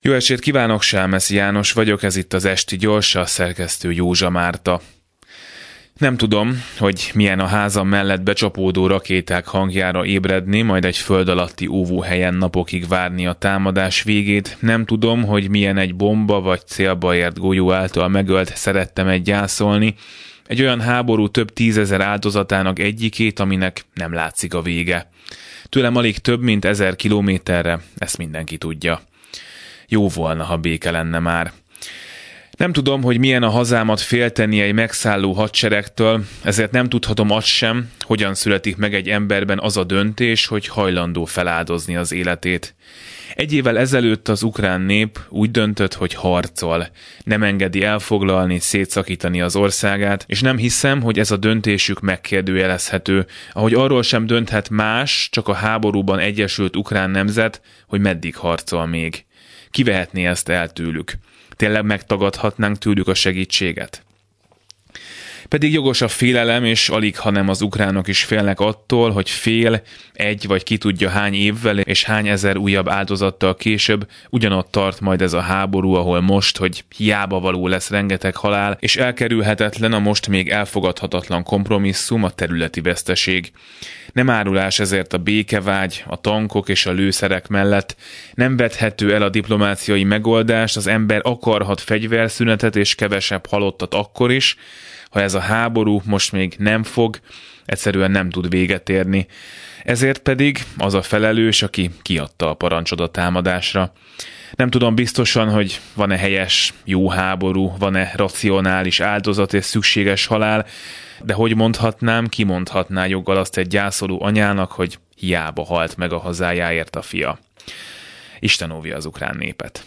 Jó estét kívánok, Sámeszi János vagyok, ez itt az Esti Gyors, a szerkesztő Józsa Márta. Nem tudom, hogy milyen a házam mellett becsapódó rakéták hangjára ébredni, majd egy föld alatti óvóhelyen napokig várni a támadás végét. Nem tudom, hogy milyen egy bomba vagy célba ért golyó által megölt szerettem egy gyászolni. Egy olyan háború több tízezer áldozatának egyikét, aminek nem látszik a vége. Tőlem alig több, mint ezer kilométerre, ezt mindenki tudja. Jó volna, ha béke lenne már. Nem tudom, hogy milyen a hazámat félteni egy megszálló hadseregtől, ezért nem tudhatom azt sem, hogyan születik meg egy emberben az a döntés, hogy hajlandó feláldozni az életét. Egy évvel ezelőtt az ukrán nép úgy döntött, hogy harcol, nem engedi elfoglalni, szétszakítani az országát, és nem hiszem, hogy ez a döntésük megkérdőjelezhető, ahogy arról sem dönthet más, csak a háborúban egyesült ukrán nemzet, hogy meddig harcol még. Kivehetné ezt el tőlük? Tényleg megtagadhatnánk tőlük a segítséget? Pedig jogos a félelem, és alig, hanem az ukránok is félnek attól, hogy fél egy vagy ki tudja hány évvel és hány ezer újabb áldozattal később ugyanott tart majd ez a háború, ahol most, hogy hiába való lesz rengeteg halál, és elkerülhetetlen a most még elfogadhatatlan kompromisszum, a területi veszteség. Nem árulás ezért a békevágy, a tankok és a lőszerek mellett, nem vethető el a diplomáciai megoldást, az ember akarhat fegyverszünetet és kevesebb halottat akkor is, ha ez a háború most még nem fog, egyszerűen nem tud véget érni. Ezért pedig az a felelős, aki kiadta a parancsot a támadásra. Nem tudom biztosan, hogy van-e helyes, jó háború, van-e racionális áldozat és szükséges halál, de hogy mondhatnám, kimondhatná joggal azt egy gyászoló anyának, hogy hiába halt meg a hazájáért a fia. Isten óvja az ukrán népet.